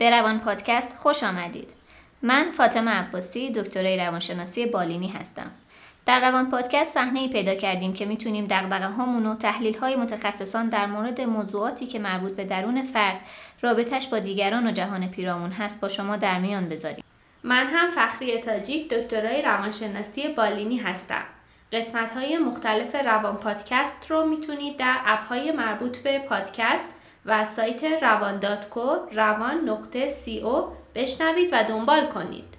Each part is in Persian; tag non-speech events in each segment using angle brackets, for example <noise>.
به روان پادکست خوش آمدید. من فاطمه عباسی دکترای روانشناسی بالینی هستم. در روان پادکست صحنه ای پیدا کردیم که می‌تونیم دغدغه هامون و تحلیل های متخصصان در مورد موضوعاتی که مربوط به درون فرد، رابطش با دیگران و جهان پیرامون هست با شما در میان بذاریم. من هم فخری تاجیک دکترای روانشناسی بالینی هستم. قسمت های مختلف روان پادکست رو می‌تونید در اپ های مربوط به پادکست و سایت روان داتکو روان نقطه سی او بشنوید و دنبال کنید.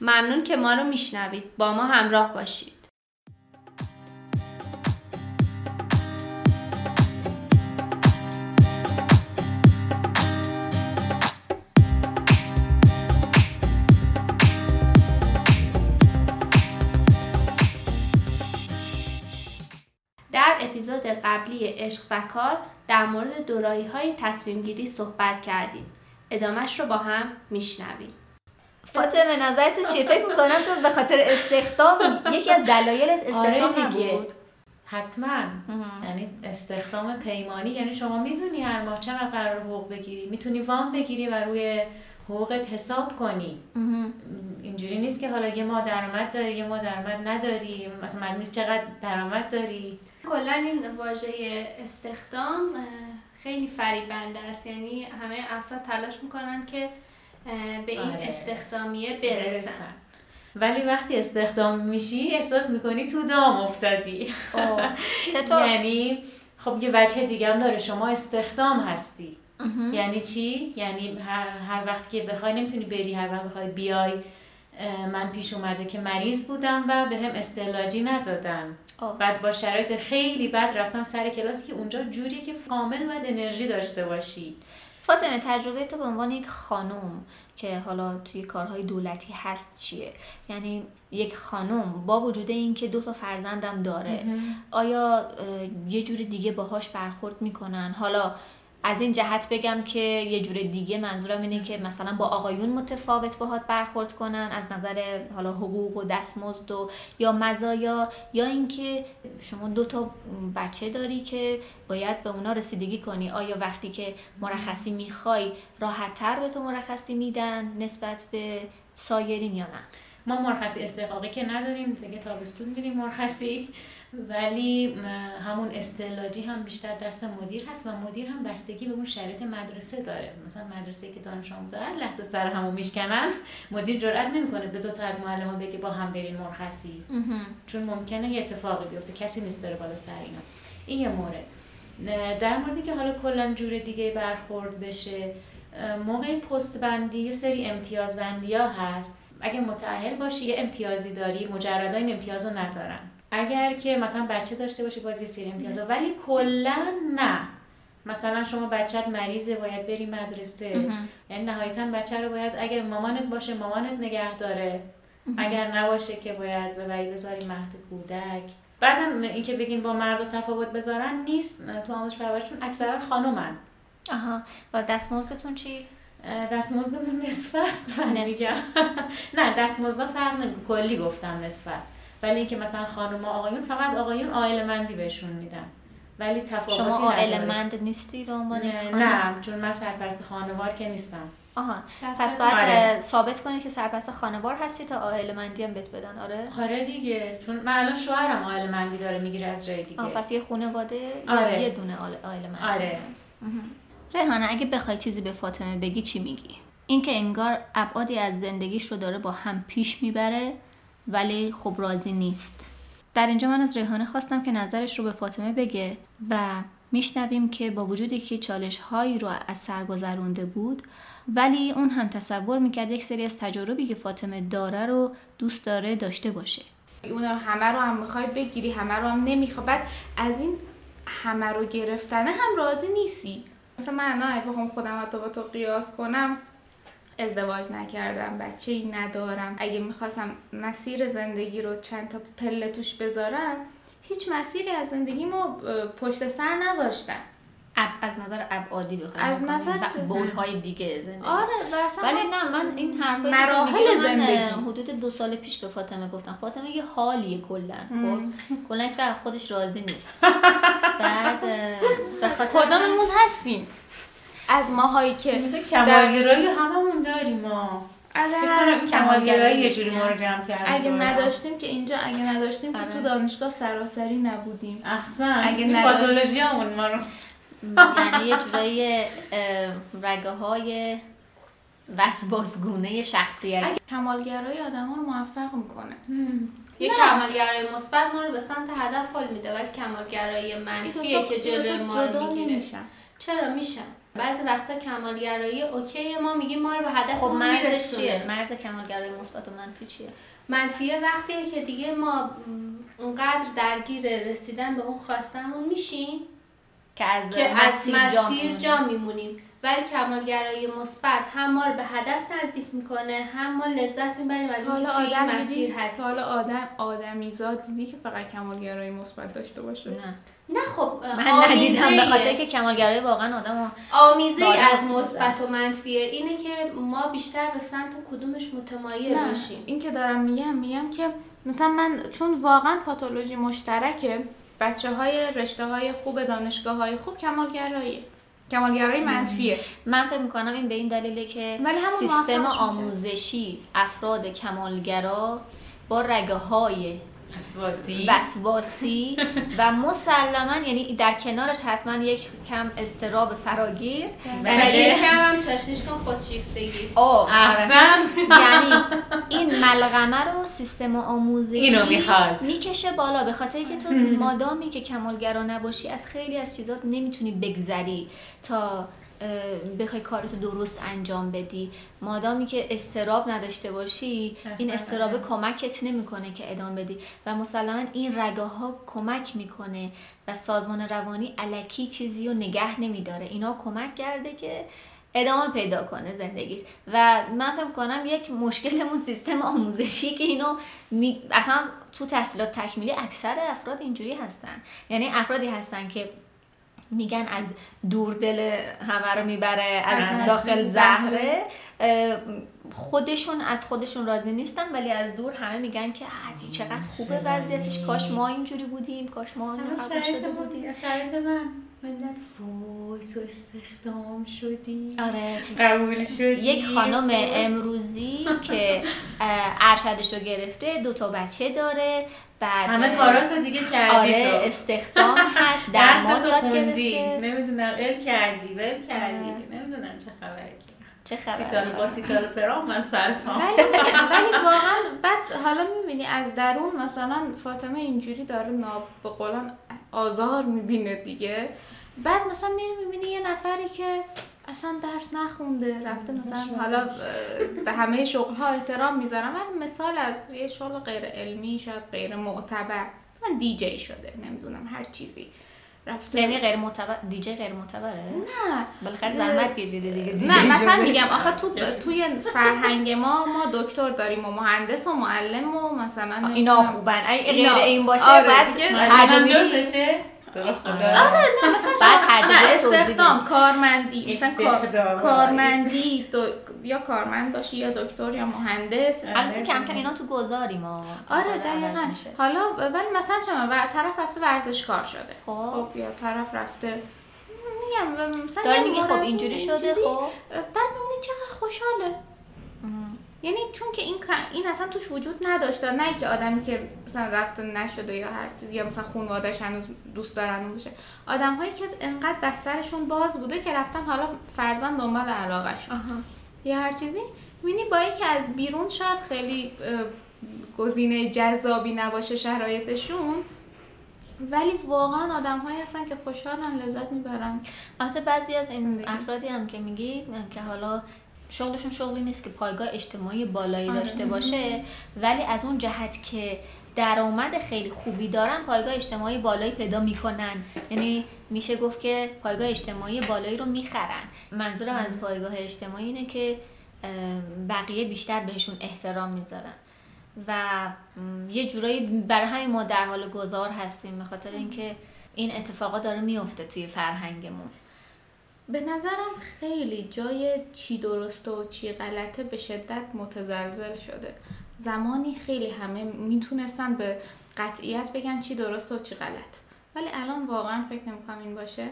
ممنون که ما رو میشنوید. با ما همراه باشید. قبلی عشق و کار در مورد دورایی های تصمیم گیری صحبت کردیم. ادامش رو با هم میشنویم. فاطمه نظر تو چیه؟ فکر می‌کنم تو به خاطر استخدام یکی از دلایلت استخدام آره دیگه. بود حتما. یعنی استخدام پیمانی یعنی شما می‌دونی هر ماه چقدر قرار حقوق بگیری. می‌تونی وام بگیری و روی حقوقت حساب کنی. اینجوری نیست که حالا یه ماه درآمد داری یه ماه درآمد نداری. مثلا معلوم نیست چقدر درآمد داری. کلا این واژه استخدام خیلی فریبنده است. یعنی همه افراد تلاش می‌کنن که به این آره. استخدامیه برسن. ولی وقتی استخدام میشی احساس می‌کنی تو دام افتادی. <laughs> چطور؟ یعنی خب یه وجه دیگه هم داره. شما استخدام هستی. یعنی چی؟ یعنی هر, هر وقت که بخوای نمی‌تونی بری هر وقت بخوای بیای من پیش اومده که مریض بودم و به هم استعلاجی ندادن. آه. بعد با شرایط خیلی بد رفتم سر کلاسی که اونجا جوریه که کامل باید انرژی داشته باشی. فاطمه تجربه تو به عنوان یک خانم که حالا توی کارهای دولتی هست چیه؟ یعنی یک خانم با وجود اینکه دو تا فرزندم داره آیا یه جور دیگه باهاش برخورد می‌کنن؟ حالا از این جهت بگم که یه جور دیگه منظورم اینه که مثلا با آقایون متفاوت باهات برخورد کنن از نظر حالا حقوق و دستمزد و یا مزایا یا اینکه شما دو تا بچه داری که باید به اونا رسیدگی کنی. آیا وقتی که مرخصی می‌خوای راحت تر به تو مرخصی میدن نسبت به سایرین یا نه؟ ما مرخصی استحقاقی که نداریم دیگه تابستون میریم مرخصی. ولی همون استعلاجی هم بیشتر دست مدیر هست و مدیر هم بستگی به اون شرایط مدرسه داره. مثلا مدرسه که دانش آموزا هر لحظه سر همون میشکنن مدیر جرئت نمی‌کنه به دو تا از معلما بگه با هم برین مرخصی. چون ممکنه یه اتفاقی بیفته کسی نیست داره بالا سر اینا. این یه مورد در موردی که حالا کلا جور دیگه برخورد بشه موقع پست بندی یه سری امتیاز بندی ها هست. اگه متأهل باشی یه امتیازی داری مجردا این امتیاز رو ندارن. اگر که مثلا بچه داشته باشی باز یه سری امتیاز ها. ولی کلا نه. مثلا شما بچت مریضه باید بری مدرسه. یعنی نهایتا بچه رو باید اگر مامانت باشه مامانت نگه داره. اگر نباشه که باید ببری بذاری مهد کودک. بعدم اینکه بگین با مرد تفاوت بذارن نیست. تو آموزش پرورششون اکثرا خانومن آها. و دستمزدتون چی؟ دستمزدمون نصف است. من. میگم. <laughs> نه دستمزد فرق نمی کلی گفتم نصف است. ولی اینکه مثلا خانم و آقایون فقط آقایون عائله مندی بهشون میدن. ولی تفاوتی شما. عائله مند نیستی به عنوان نه, چون من سرپرست خانوار که نیستم. آها. پس باید آره. ثابت کنی که سرپرست خانوار هستی تا عائله مندی هم بهت بدن. آره. آره دیگه. چون من الان شوهرم عائله مندی داره می‌گیره از جای دیگه. آه پس یه خانواده یا آره. یه دونه عائله مندی. آره. ریحانه اگه بخوای چیزی به فاطمه بگی چی میگی؟ اینکه انگار ابعادی از زندگیش رو داره با هم پیش می‌بره ولی خب راضی نیست. در اینجا من از ریحانه خواستم که نظرش رو به فاطمه بگه و میشنویم که با وجودی که چالش هایی رو از سر گذرونده بود ولی اون هم تصور می‌کرد یک سری از تجاربی که فاطمه داره رو دوست داره داشته باشه. اون همه رو هم می‌خوای بگیری همه رو هم نمی‌خوای. بعد از این همه رو گرفتنه هم راضی نیستی. مثلا من الان بخوام خودم رو با تو قیاس کنم ازدواج نکردم بچه ای ندارم. اگه می‌خواستم مسیر زندگی رو چند تا پله توش بذارم هیچ مسیری از زندگیمو پشت سر نذاشتم. از نظر ابعادی بخوایم از نظر بعدهای دیگه زندگی. آره ولی نه من این حرفایی که مراحل زندگی. حدود دو سال پیش به فاطمه گفتم. فاطمه یه حالیه کلا خب؟ کلا هیچ خودش راضی نیست. <laughs> بعد به خاطر کداممون هستیم. از ماهایی که کمالگرایی هممون داریم ما. اگر کمالگرایی یه جوری ما رو جمع کرده اگه نداشتیم که اینجا اگه نداشتیم که تو دانشگاه سراسری نبودیم. احسن. اگه پاتولوژی همون ما رو. یعنی یه جورایی رگه های وسواسگونه شخصیتی. کمالگرایی آدم رو موفق می‌کنه. یک کمالگرایی مثبت ما رو به سمت هدف هل میده ولی کمالگرایی منفیه که جلوی ما رو می‌گیره. چرا؟ میشن. بعضی وقتا کمالگرایی اوکی ما میگیم ما رو به هدف خب مرزش میرسونه. چیه؟ مرز کمالگرایی مثبت و منفی چیه؟ منفیه وقتیه که دیگه ما اونقدر درگیر رسیدن به اون خواستمون میشیم که از که از مسیر جا مسیر می‌مونی. جا میمونیم. ولی کمالگرایی مثبت هم ما رو به هدف نزدیک می‌کنه هم ما لذت می‌بریم از اینکه آدم مسیر هست تا حالا آدم آدمیزاد دیدی که فقط کمالگرایی مثبت داشته باشه؟ نه. نه خب من ندیدم به. خاطر که کمالگرایی واقعا آدم آمیزه از مثبت و منفیه. اینه که ما بیشتر به سمت کدومش متمایل باشیم این که دارم میگم میگم که مثلا من چون واقعا پاتولوژی مشترکه بچه های رشته های خوب دانشگاه های خوب کمالگرایی کمالگرایی منفیه. من فکر می‌کنم این به این دلیله که سیستم. آموزشی افراد کمالگرا با رگه های وسواسی <laughs> و مسلما یعنی در کنارش حتما یک کم استراب فراگیر. و بله. یک کم هم تشنیش کن خودشیفتگی احسن. یعنی این ملغمه رو سیستم آموزشی اینو می‌خواد. می‌کشه بالا. به خاطر که تو <laughs> مادامی که کمالگرا نباشی از خیلی از چیزات نمی‌تونی بگذری تا بخوای کارتو درست انجام بدی. مادامی که استراب نداشته باشی این. استراب کمکت نمی‌کنه که ادامه بدی. و مسلما این رگه ها کمک می‌کنه و سازمان روانی علکی چیزی رو نگه نمیداره. اینا کمک کرده که ادامه پیدا کنه زندگیت. و من فکر کنم یک مشکلمون سیستم آموزشی که اینو می... اصلا تو تحصیلات تکمیلی اکثر افراد اینجوری هستن. یعنی افرادی هستن که میگن از دور دل همه رو می‌بره از از داخل زهره. خودشون از خودشون راضی نیستن ولی از دور همه میگن که "آه، این چقدر خوبه وضعیتش. کاش ما اینجوری بودیم کاش ما قبول شده بودیم. شرایط من. ملت وای تو استخدام شدی. آره. قبول شدی. یک خانم امروزی <laughs> که ارشدش رو گرفته دو تا بچه داره. بعد همه کاراتو دیگه کردی آره تو. استخدام هست درمان <laughs> درس یاد خوندی. گرفته نمی‌دونم ال کردی ول کردی. آره. نمی‌دونم چه خبره چه خبره با؟ سیتال پرام من سر پام ولی <laughs> ولی واقعا بعد حالا می‌بینی از درون مثلا فاطمه اینجوری داره ناب به قولان آزار می‌بینه دیگه. بعد مثلا میری می‌بینی یه نفری که اصلا درس نخونده رفته مثلا حالا به همه شغل ها احترام می‌ذارم ولی مثال از یه شغل غیر علمی شاید غیر معتبر مثلا دیجی شده نمی‌دونم هر چیزی. رفته. یعنی غیر معتبر دیجی غیر معتبره؟ نه. بالاخره زحمت کشیده دیگه دیجی نه مثلا. میگم آخه تو توی فرهنگ ما ما دکتر داریم و مهندس و معلم و مثلا اینا. خوبن. اگه غیر. این باشه آره، بعد دیگه تو رو خدا آره. نه مثلا بعد شما- استخدام. کارمندی مثلا کار-. کارمندی دو- یا کارمند باشی یا دکتر یا مهندس البته کم کم اینا تو گذاری ما آره دقیقا میشه. حالا ولی مثلا چه و طرف رفته ورزشکار شده خب. خب یا طرف رفته میگم مثلا داره یه میگی خب اینجوری شده خب بعد می‌بینی چقدر خوشحاله یعنی چون که این این اصلا توش وجود نداشته نه که آدمی که مثلا رفته نشده یا هر چیزی یا مثلا خانواده‌اش هنوز دوست دارن اون بشه آدم هایی که انقدر دسترشون باز بوده که رفتن حالا فرزن دنبال علاقهشون. یا هر چیزی. می‌بینی با که از بیرون شاید خیلی گزینه جذابی نباشه شرایطشون ولی واقعا آدم هایی هستن که خوشحالن لذت می‌برن. البته بعضی از این زندگی. افرادی هم که میگی که حالا شغلشون شغلی نیست که پایگاه اجتماعی بالایی آره. داشته باشه. ولی از اون جهت که درآمد خیلی خوبی دارن پایگاه اجتماعی بالایی پیدا می‌کنن. یعنی میشه گفت که پایگاه اجتماعی بالایی رو می‌خرن. منظورم از پایگاه اجتماعی اینه که بقیه بیشتر بهشون احترام می‌ذارن. و یه جورایی برای همین ما در حال گذار هستیم به خاطر اینکه این اتفاقا داره میفته توی فرهنگمون. به نظرم خیلی جای چی درسته و چی غلطه به شدت متزلزل شده. زمانی خیلی همه می‌تونستن به قطعیت بگن چی درسته و چی غلط. ولی الان واقعا فکر نمی‌کنم این باشه.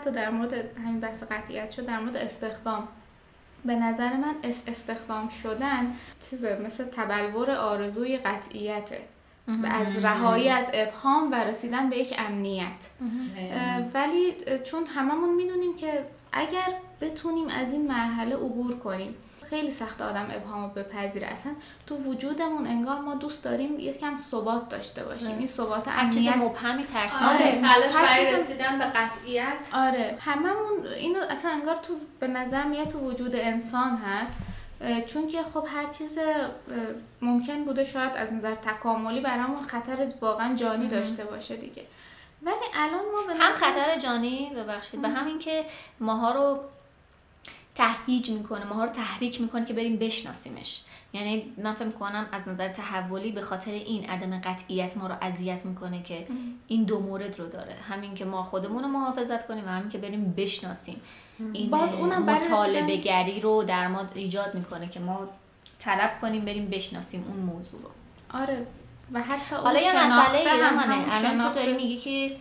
حتی در مورد همین بحث قطعیت شد در مورد استخدام. به نظر من استخدام شدن چیزه مثل تبلور آرزوی قطعیته و از رهایی از ابهام و رسیدن به یک امنیت. ولی چون هممون می‌دونیم که اگر بتونیم از این مرحله عبور کنیم خیلی سخت آدم ابهامو بپذیره. اصلا تو وجودمون انگار ما دوست داریم یکم ثبات داشته باشیم. این ثبات امنیت چیز مبهمی ترسناکه آره. تلاش برای رسیدن به قطعیت. آره. هممون اینو اصلا انگار تو به نظر میاد تو وجود انسان هست. چون که خب هر چیز ممکن بوده شاید از نظر تکاملی برامون خطر واقعا جانی داشته باشه دیگه. ولی الان ما به هم خطر جانی ببخشید. به همین که ماها رو تهیج می‌کنه ماها رو تحریک می‌کنه که بریم بشناسیمش. یعنی من فکر کنم از نظر تحولی به خاطر این عدم قطعیت ما رو اذیت می‌کنه که این دو مورد رو داره. همین که ما خودمون رو محافظت کنیم و همین که بریم بشناسیم. این باز اونم مطالبه گری رو در ما ایجاد می‌کنه که ما طلب کنیم بریم بشناسیم اون موضوع رو. آره. و حتی حالا یه مسئله الان تو داری میگی که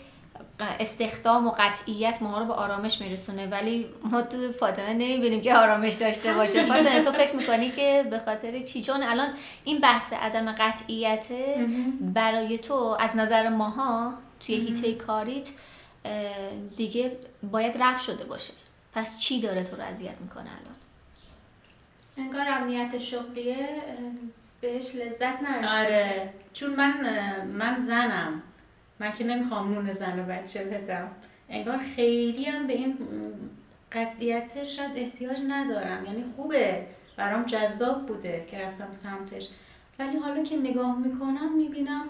استخدام و قطعیت ما رو به آرامش میرسونه. ولی ما تو فاطمه نمی‌بینیم که آرامش داشته باشه. <laughs> فاطمه تو فکر می‌کنی که به خاطر چی؟ چون الان این بحث عدم قطعیت <laughs> برای تو از نظر ماها توی <laughs> هیته کاریت دیگه باید رفت شده باشه. پس چی داره تو رو اذیت می‌کنه الان؟ انگار امنیت شغلیه بهش لذت نرسید آره. چون من من زنم. من که نمی‌خوام نون زن و بچه بدم. انگار خیلی هم به این قطعیت شاید احتیاج ندارم. یعنی خوبه. برام جذاب بوده که رفتم سمتش. ولی حالا که نگاه می‌کنم می‌بینم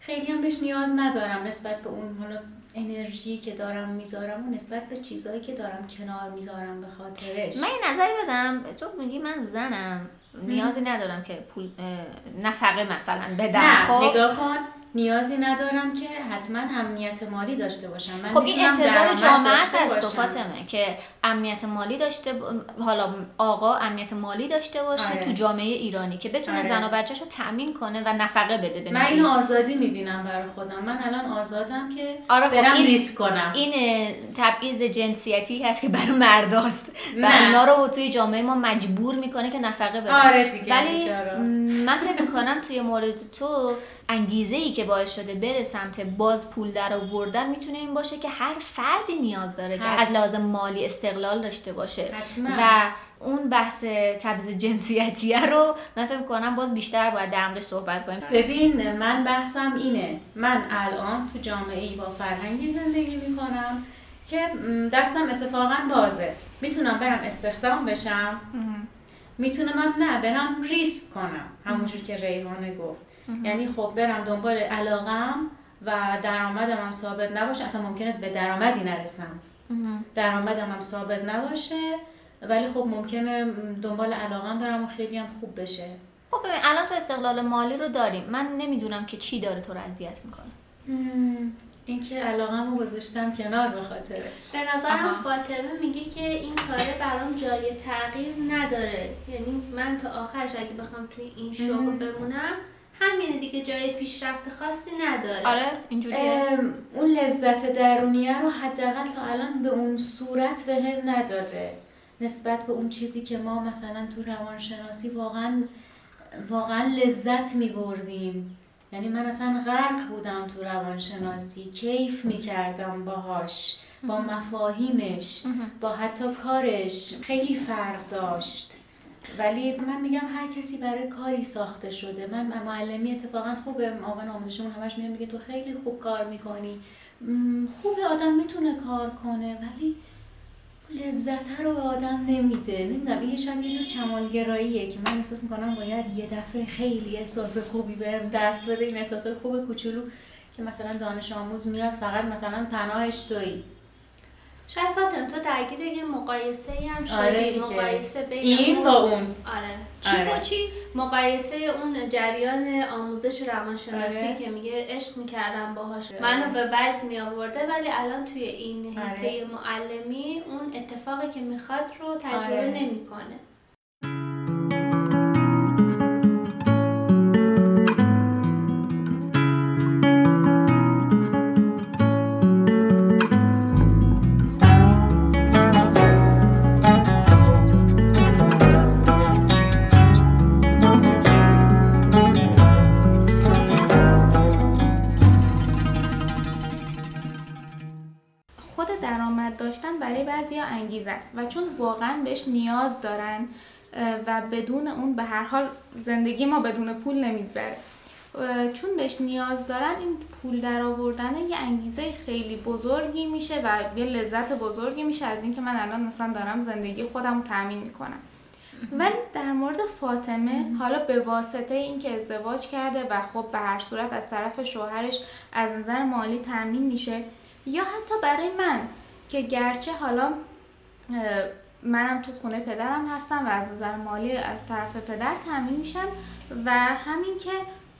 خیلی هم بهش نیاز ندارم نسبت به اون حالا انرژی که دارم می‌ذارم و نسبت به چیزهایی که دارم کنار می‌ذارم به خاطرش. من نظری بدم. تو میگی من زنم. نیازی ندارم که پول نفقه مثلا بدم نه خب نگاه کن. نیازی ندارم که حتما امنیت مالی داشته باشم. من خب این انتظار جامعه است از فاطمه که امنیت مالی داشته حالا آقا امنیت مالی داشته باشه آره. تو جامعه ایرانی که بتونه آره. زن و بچهش رو تامین کنه و نفقه بده به من این آزادی می‌بینم برای خودم. من الان آزادم که آره خب برم این ریسک کنم. این تبعیض جنسیتی هست که برای مرداست و اونا رو توی جامعه ما مجبور می‌کنه که نفقه بده. آره دیگه ولی من فکر می‌کنم توی مورد تو انگیزه ای که باعث شده بره سمت باز پول در آوردن می‌تونه این باشه که هر فردی نیاز داره که از لازم مالی استقلال داشته باشه و اون بحث تبعیض جنسیتیه رو من فکر کنم باز بیشتر باید در موردش صحبت کنیم. ببین من بحثم اینه. من الان تو جامعه ای با فرهنگی زندگی می‌کنم که دستم اتفاقا بازه. می‌تونم برم استخدام بشم. می‌تونم هم نه برم ریسک کنم. همونجور که ریحانه گفت. یعنی خب برم دنبال علاقم و درآمدم هم ثابت نباشه. اصلا ممکنه به درآمدی نرسم. درآمدم هم ثابت نباشه. ولی خب ممکنه دنبال علاقم برم و خیلی هم خوب بشه. خب الان تو استقلال مالی رو داریم من نمی‌دونم که چی داره تو رو اذیت می‌کنه. اینکه علاقم رو گذاشتم کنار به خاطرش. به نظرم فاطمه میگه که این کاره برام جای تغییر نداره. یعنی من تا آخرش اگه بخوام توی این شغل بمونم همینه دیگه جای پیشرفت خاصی نداره. آره اینجوریه. اون لذت درونیه رو حداقل تا الان به اون صورت به هم نداده. نسبت به اون چیزی که ما مثلا تو روانشناسی واقعا واقعا لذت می بردیم یعنی من اصلا غرق بودم تو روانشناسی کیف می کردم باهاش با مفاهیمش با حتی کارش. خیلی فرق داشت. ولی من میگم هر کسی برای کاری ساخته شده. من معلمی اتفاقا خوبه. آقا آموزشمون همش میگه میگه تو خیلی خوب کار می‌کنی. خوبه آدم می‌تونه کار کنه. ولی لذت رو به آدم نمیده. نمی‌دونم یه شاید یه جور کمالگراییه که من احساس می‌کنم باید یه دفعه خیلی احساس خوبی بهم دست بده این احساس خوب کوچولو که مثلا دانش آموز میاد فقط مثلا پناهش تویی. شاید فاطمه تو درگیر یه مقایسه ای هم شدی آره مقایسه بین این با اون آره چی آره. با چی مقایسه اون جریان آموزش روانشناسی آره. که میگه عشق می‌کردم باهاش آره. منو به وجد می آورده ولی الان توی این آره. معلمی اون اتفاقی که می‌خواد رو تجربه آره. نمی‌کنه است و چون واقعا بهش نیاز دارن و بدون اون به هر حال زندگی ما بدون پول نمیگذره. چون بهش نیاز دارن این پول در آوردن یه انگیزه خیلی بزرگی میشه و یه لذت بزرگی میشه از اینکه من الان مثلا دارم زندگی خودم رو تامین می‌کنم. ولی در مورد فاطمه حالا به واسطه اینکه ازدواج کرده و خب به هر صورت از طرف شوهرش از نظر مالی تامین میشه یا حتی برای من که گرچه حالا منم تو خونه پدرم هستم و از نظر مالی از طرف پدر تامین میشم و همین که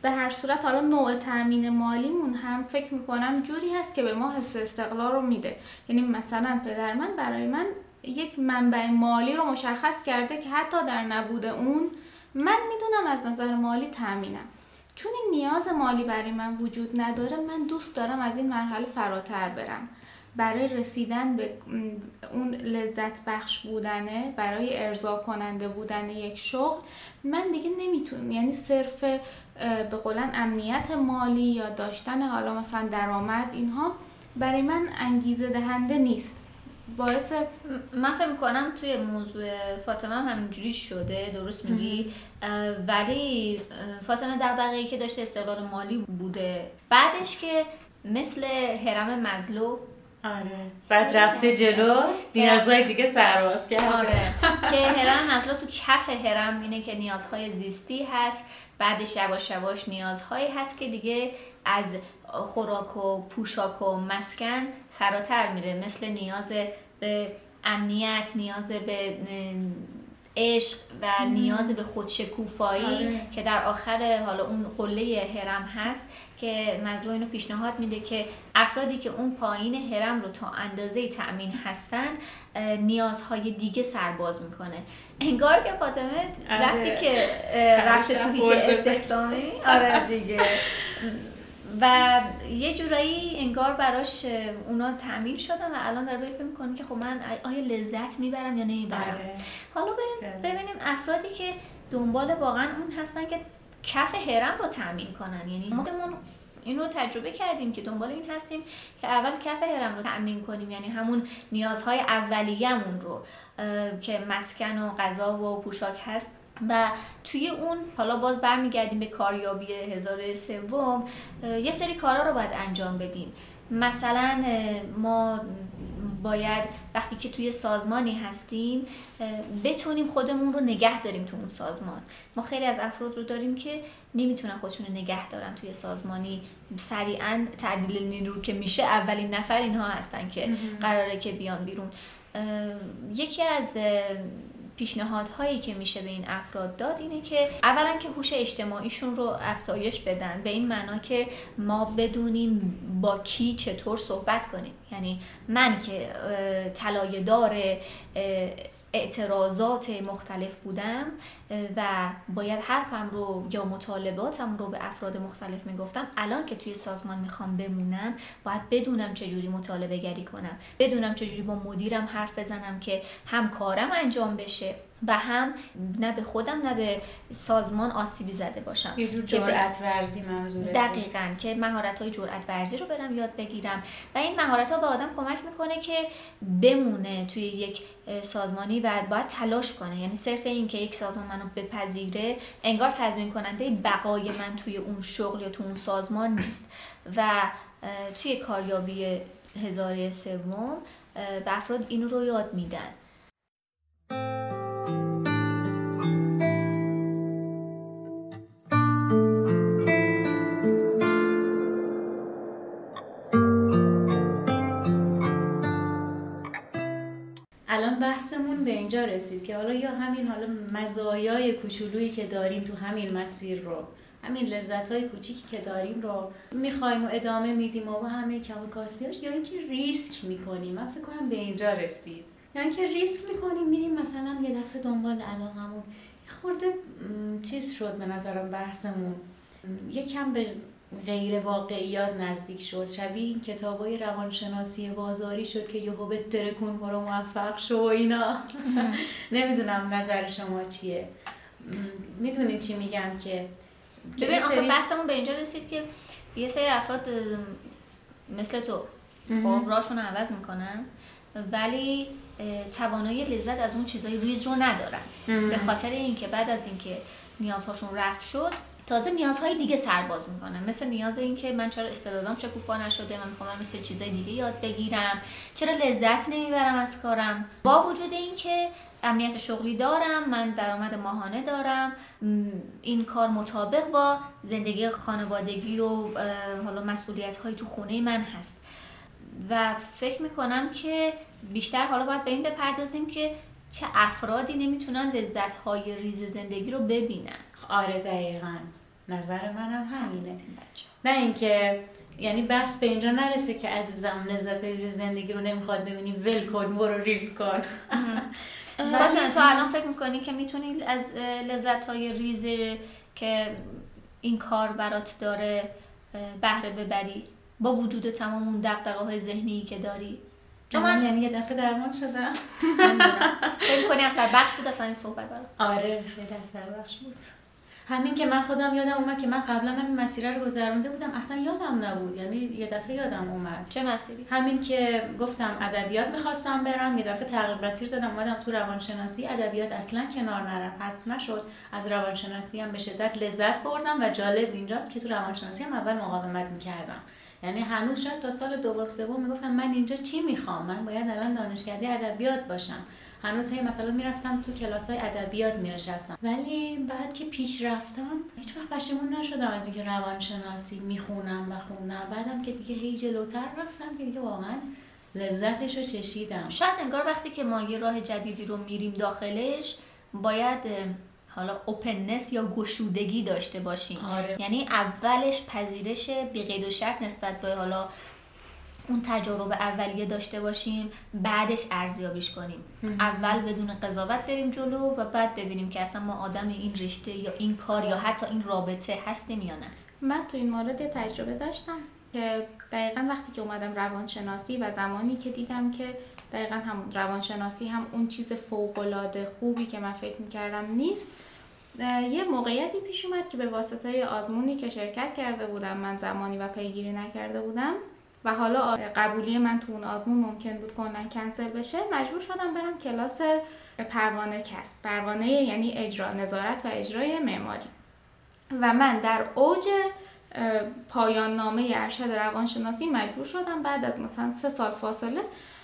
به هر صورت حالا نوع تامین مالیمون هم فکر می‌کنم جوری هست که به ما حس استقلال رو میده. یعنی مثلا پدر من برای من یک منبع مالی رو مشخص کرده که حتی در نبود اون من می‌دونم از نظر مالی تامینم چون این نیاز مالی برای من وجود نداره من دوست دارم از این مرحله فراتر برم. برای رسیدن به اون لذت بخش بودنه برای ارضا کننده بودن یک شغل من دیگه نمی‌تونم. یعنی صرف به قولن امنیت مالی یا داشتن حالا مثلا درآمد اینها برای من انگیزه دهنده نیست. باعث من فکر می‌کنم توی موضوع فاطمه هم همینجوری شده درست میگی؟ ولی فاطمه دقدقه که داشته استقلال مالی بوده. بعدش که مثل هرم مزلو آره. بعد رفته جلو. نیازهای دیگه سرواز کرده. آره. که <laughs> هرم مزلو تو کف هرم اینه که نیازهای زیستی هست. بعدش یواش یواش نیازهایی هست که دیگه از خوراک و پوشاک و مسکن فراتر میره. مثل نیاز به امنیت نیاز به عشق و نیاز به خودشکوفایی آره. که در آخر حالا اون قله هرم هست که مزلو اینو پیشنهاد میده که افرادی که اون پایین هرم رو تا اندازه تأمین هستن نیازهای دیگه سرباز می‌کنه انگار که فاطمه آره. وقتی که رفته تو هیت استخدامی <laughs> آره دیگه و یه جورایی انگار براش اونا تعمین شدن و الان داره فکر می‌کنه که خب من آیا لذت می‌برم یا نمی‌برم؟ آره. حالا ببینیم افرادی که دنبال واقعا اون هستن که کف هرم رو تامین کنن. یعنی خودمون این رو تجربه کردیم که دنبال این هستیم که اول کف هرم رو تأمین کنیم. یعنی همون نیازهای اولیه‌مون رو که مسکن و غذا و پوشاک هست. و توی اون حالا باز برمیگردیم به کاریابی هزار سوم یه سری کارا رو باید انجام بدیم. مثلا ما باید وقتی که توی سازمانی هستیم بتونیم خودمون رو نگه داریم تو اون سازمان. ما خیلی از افراد رو داریم که نمی‌تونن خودشون رو نگه دارن توی سازمانی. سریعا تعدیل نیرو که میشه اولین نفر اینها هستن که قراره که بیان بیرون. یکی از پیشنهادهایی که میشه به این افراد داد اینه که اولا که هوش اجتماعیشون رو افزایش بدن به این معنا که ما بدونیم با کی چطور صحبت کنیم. یعنی من که طلایه دار اعتراضات مختلف بودم و باید حرفم رو یا مطالباتم رو به افراد مختلف می‌گفتم. الان که توی سازمان می‌خوام بمونم باید بدونم چجوری مطالبه گری کنم. بدونم چجوری با مدیرم حرف بزنم که هم کارم انجام بشه و هم نه به خودم نه به سازمان آسیبی زده باشم. یه جور جرأت ورزی منظورته دقیقا که مهارت های جرأت ورزی رو برم یاد بگیرم. و این مهارت ها به آدم کمک می‌کنه که بمونه توی یک سازمانی و باید تلاش کنه. یعنی صرف این که یک سازمان منو بپذیره انگار تضمین کننده بقای من توی اون شغل یا تو اون سازمان نیست. و توی کاریابی هزاره سوم به افراد این رو یاد میدن. به اینجا رسید که حالا یا همین حالا مزایای کوچولویی که داریم تو همین مسیر رو همین لذت های کوچیکی که داریم رو می‌خوایم و ادامه میدیم و همه کم یا اینکه ریسک می‌کنیم. من فکر کنم به اینجا رسید. یا اینکه ریسک می‌کنیم میریم مثلا یه دفعه دنبال علاقمون خورده چیز شد به نظرم بحثمون. یکم به غیر واقعیات نزدیک شد. شبیه این کتاب های روانشناسی بازاری شد که یهو به ترکون برو موفق شو و اینا. <laughs> نمی‌دونم نظر شما چیه. می‌دونید چی میگم که ببین آخه بحثمون به اینجا رسید که یه سری افراد مثل تو خب راشون عوض می‌کنن ولی توانایی لذت از اون چیزای ریز رو ندارن. به خاطر اینکه بعد از اینکه نیازهاشون رفت شد تازه نیازهای دیگه سرباز می‌کنن مثل نیاز این که من چرا استعدادم شکوفا نشده من می‌خوام مثل چیزای دیگه یاد بگیرم. چرا لذت نمی‌برم از کارم؟ با وجود اینکه امنیت شغلی دارم من درآمد ماهانه دارم این کار مطابق با زندگی خانوادگی و حالا مسئولیت های تو خونه من هست. و فکر می‌کنم که بیشتر حالا باید به این بپردازیم که چه افرادی نمی‌تونن لذت های ریز زندگی رو ببینن. آره دقیقا. نظر منم همینه. نه اینکه یعنی بس به اینجا نرسه که عزیزم لذت زندگی رو نمی‌خواد ببینی ول کن برو ریز کن. <laughs> تو الان فکر می‌کنی که می‌تونی از لذت های ریز که این کار برات داره بهره ببری با وجود تمام اون دقدقه های ذهنی که داری؟ چون من یعنی یه دفعه درمان شدم. <laughs> فکر کنی اثر بخش بود اصلا این صحبت آره خیلی اثر بخش بود. همین که من خودم یادم اومد که من قبلا همین مسیر رو گذرونده بودم اصلا یادم نبود. یعنی یه دفعه یادم اومد. چه مسیری؟ همین که گفتم ادبیات می‌خواستم برم یه دفعه تغییر مسیر دادم اومدم تو روانشناسی. ادبیات اصلا کنار نرم حذف نشد. از روانشناسی هم به شدت لذت بردم و جالب اینجاست که تو روانشناسی هم اول مقاومت می‌کردم. یعنی هنوز شاید تا سال دوم سوم می‌گفتم من اینجا چی می‌خوام؟ من باید الان دانشکده ادبیات باشم. هنوز هی مثلا می‌رفتم تو کلاس های ادبیات میرشستم ولی بعد که پیش رفتم هیچ وقت پشیمون نشدم از اینکه روانشناسی می‌خونم و خوندم. بعدم که دیگه هی جلوتر رفتم که دیگه واقعا لذتش رو چشیدم. شاید انگار وقتی که ما یه راه جدیدی رو میریم داخلش باید حالا اوپننس یا گشودگی داشته باشیم. آره. یعنی اولش پذیرش بیقید و شرط نسبت به حالا اون تجارب اولیه داشته باشیم بعدش ارزیابیش کنیم. اول بدون قضاوت بریم جلو و بعد ببینیم که اصلا ما آدم این رشته یا این کار یا حتی این رابطه هستیم یا نه. من تو این مورد تجربه داشتم که دقیقا وقتی که اومدم روانشناسی و زمانی که دیدم که دقیقا همون روانشناسی هم اون چیز فوقالعاده خوبی که من فکر می‌کردم نیست یه موقعیتی پیش اومد که به واسطه آزمونی که شرکت کرده بودم من زمانی و پیگیری نکرده بودم و حالا قبولی من تو اون آزمون ممکن بود کنن کنسل بشه مجبور شدم برم کلاس پروانه کسب. پروانه یعنی اجرا نظارت و اجرای معماری. و من در اوج پایان نامه ارشد روانشناسی مجبور شدم بعد از مثلا سه سال فاصله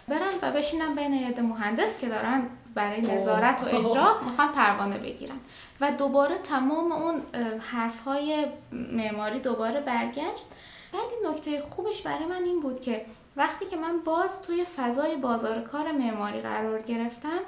برم و بشینم بین یه مهندس که دارن برای نظارت و اجرا <laughs> می‌خوان پروانه بگیرن. و دوباره تمام اون حرف های معماری دوباره برگشت. ولی نکته خوبش برای من این بود که وقتی که من باز توی فضای بازار کار معماری قرار گرفتم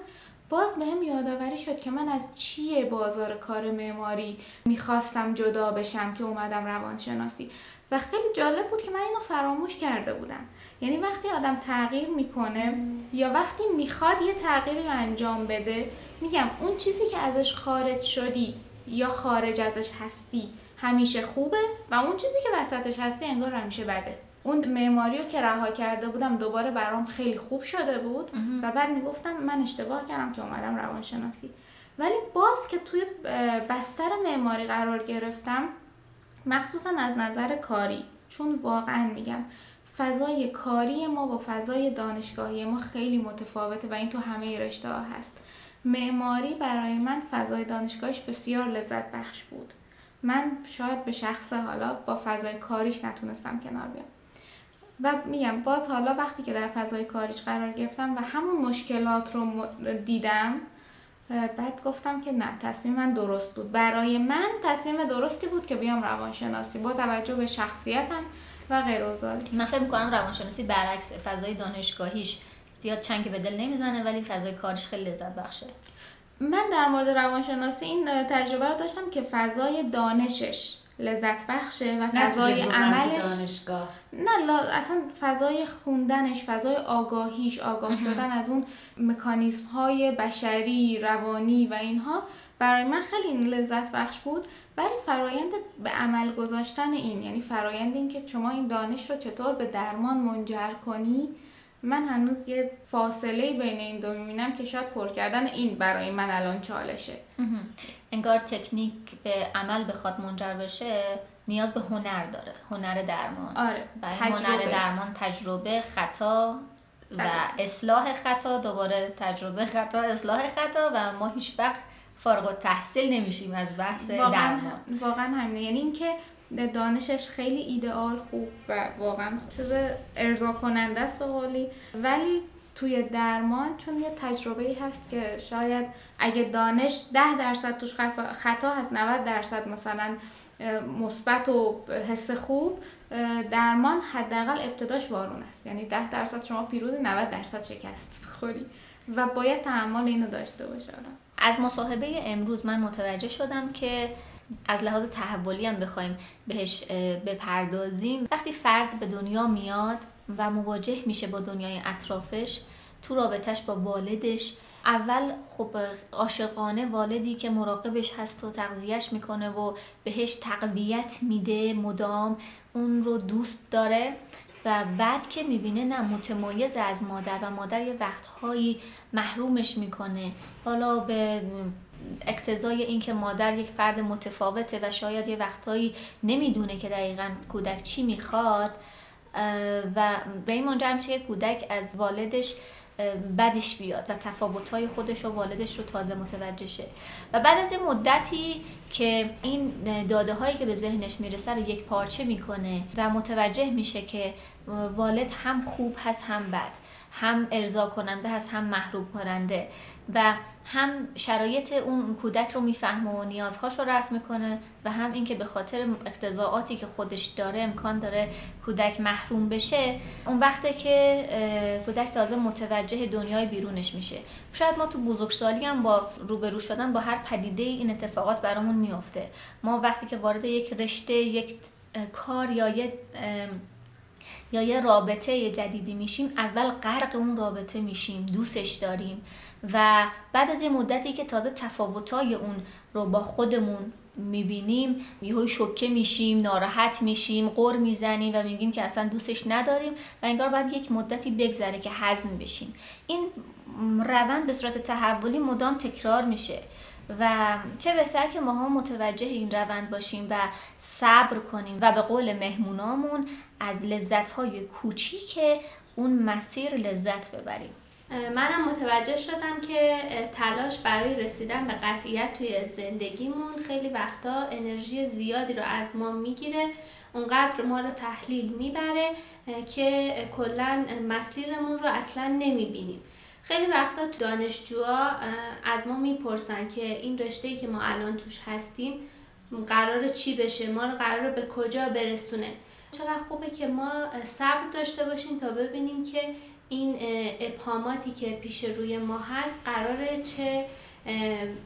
باز به هم یادآوری شد که من از چیه بازار کار معماری می‌خواستم جدا بشم که اومدم روانشناسی. و خیلی جالب بود که من اینو فراموش کرده بودم. یعنی وقتی آدم تغییر می‌کنه یا وقتی می‌خواد یه تغییری رو انجام بده میگم اون چیزی که ازش خارج شدی یا خارج ازش هستی همیشه خوبه و اون چیزی که وسطش هستی انگار همیشه بده. اون معماری رو که رها کرده بودم دوباره برام خیلی خوب شده بود و بعد می‌گفتم من اشتباه کردم که اومدم روانشناسی. ولی باز که توی بستر معماری قرار گرفتم مخصوصا از نظر کاری چون واقعا میگم فضای کاری ما با فضای دانشگاهی ما خیلی متفاوته و این تو همه رشته ها هست. معماری برای من فضای دانشگاهش بسیار لذت بخش بود. من شاید به شخص حالا با فضای کاریش نتونستم کنار بیام. و میگم باز حالا وقتی که در فضای کاریش قرار گرفتم و همون مشکلات رو دیدم بعد گفتم که نه تصمیم من درست بود. برای من تصمیم درستی بود که بیام روانشناسی با توجه به شخصیتم و غیر من فکر می‌کنم روانشناسی برعکس فضای دانشگاهیش زیاد چنگ به دل نمی‌زنه ولی فضای کارش خیلی لذت بخشه. من در مورد روانشناسی این تجربه رو داشتم که فضای دانشش لذت بخشه و فضای عملش دانشگاه. نه اصلا فضای خوندنش فضای آگاهیش آگاه شدن از اون مکانیزم های بشری روانی و اینها برای من خیلی لذت بخش بود. ولی فرایند به عمل گذاشتن این یعنی فرایند این که شما این دانش رو چطور به درمان منجر کنی من هنوز یه فاصله بین این دو می‌بینم که شاید پر کردن این برای من الان چالشه. انگار تکنیک به عمل بخواد منجر بشه نیاز به هنر داره. هنر درمان. آره هنر درمان تجربه خطا و اصلاح خطا. دوباره تجربه خطا اصلاح خطا و ما هیچ وقت فارغ تحصیل نمیشیم از بحث واقعا درمان. واقعا همینه. یعنی اینکه دانشش خیلی ایدئال خوب و واقعا چیز ارضا کننده است به قولی. ولی توی درمان چون یه تجربه ای هست که شاید اگه دانش ده درصد توش خطا هست 90 درصد مثلا مثبت و حس خوب درمان حداقل ابتداش وارون است. یعنی ده درصد شما پیروز 90 درصد شکست بخوری و باید تحمل اینو داشته باشه از مصاحبه امروز من متوجه شدم که از لحاظ تحولی هم بخوایم بهش بپردازیم. وقتی فرد به دنیا میاد و مواجه میشه با دنیای اطرافش تو رابطش با والدش اول خب عاشقانه والدی که مراقبش هست و تغذیهش می‌کنه و بهش تقویت میده مدام اون رو دوست داره و بعد که می‌بینه نه متمایز از مادر و مادر یه وقتهایی محرومش می‌کنه. حالا به اقتضای اینکه مادر یک فرد متفاوته و شاید یه وقتهایی نمی‌دونه که دقیقا کودک چی می‌خواد و به این منجر میشه که کودک از والدش بدش بیاد و تفاوتهای خودش و والدش رو تازه متوجه شه. و بعد از این مدتی که این داده هایی که به ذهنش می‌رسه رو یک پارچه می‌کنه و متوجه میشه که والد هم خوب هست هم بد هم ارضا کننده هست هم محروم کننده و هم شرایط اون کودک رو می‌فهمه و نیازهاش رو رفت می‌کنه و هم اینکه به خاطر اقتضاعاتی که خودش داره امکان داره کودک محروم بشه اون وقته که کودک تازه متوجه دنیای بیرونش میشه. شاید ما تو بزرگسالی هم با روبرو شدن با هر پدیده این اتفاقات برامون میافته. ما وقتی که وارد یک رشته یک کار یا یک یا یه رابطه جدیدی میشیم اول غرق اون رابطه میشیم دوستش داریم. و بعد از یه مدتی که تازه تفاوتای اون رو با خودمون می‌بینیم یهو شوکه میشیم ناراحت میشیم قر می‌زنیم و میگیم که اصلا دوستش نداریم و انگار بعد یک مدتی بگذره که حزم بشیم. این روند به صورت تحولی مدام تکرار میشه و چه بهتر که ماها متوجه این روند باشیم و صبر کنیم و به قول مهمونامون از لذتهای کوچیک اون مسیر لذت ببریم. منم متوجه شدم که تلاش برای رسیدن به قطعیت توی زندگیمون خیلی وقتا انرژی زیادی رو از ما می‌گیره اونقدر ما رو تحلیل می‌بره که کلا مسیرمون رو اصلا نمی‌بینیم. خیلی وقتا تو دانشجوها از ما می‌پرسن که این رشته که ما الان توش هستیم قرار چی بشه؟ ما رو قرار به کجا برسونه؟ چقدر خوبه که ما صبر داشته باشیم تا ببینیم که این ابهاماتی که پیش روی ما هست قراره چه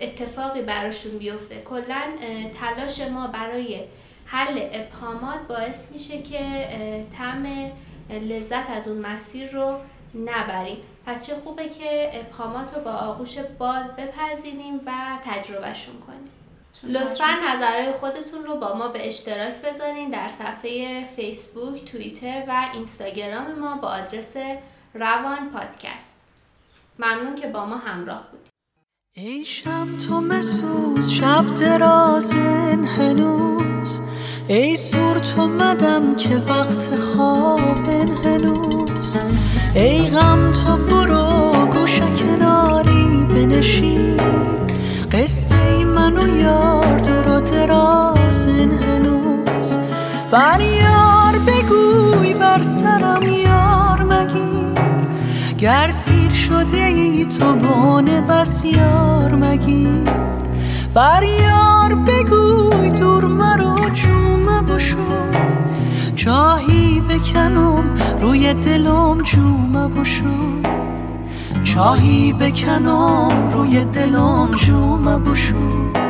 اتفاقی براشون بیفته. کلا تلاش ما برای حل ابهامات باعث میشه که تم لذت از اون مسیر رو نبریم. پس چه خوبه که ابهامات رو با آغوش باز بپذیریم و تجربهشون کنیم. لطفا نظرهای خودتون رو با ما به اشتراک بذارین در صفحه فیسبوک، توییتر و اینستاگرام ما با آدرس روان پادکست. ممنون که با ما همراه بودید. ای شب تو مسوز شب درازن هنوز ای سور تو مدم که وقت خوابن هنوز ای غم تو برو گوش کناری بنشین. قصه ای منو یار دور و درازن هنوز بر یار بگوی بر سرم یار مگی گر سیر شده ای تو بانه بس یار مگی بر یار بگوی دور مرا چومه بشو. چاهی بکنم روی دلم جومه بشو. چاهی بکنم روی دلم جومه بشو.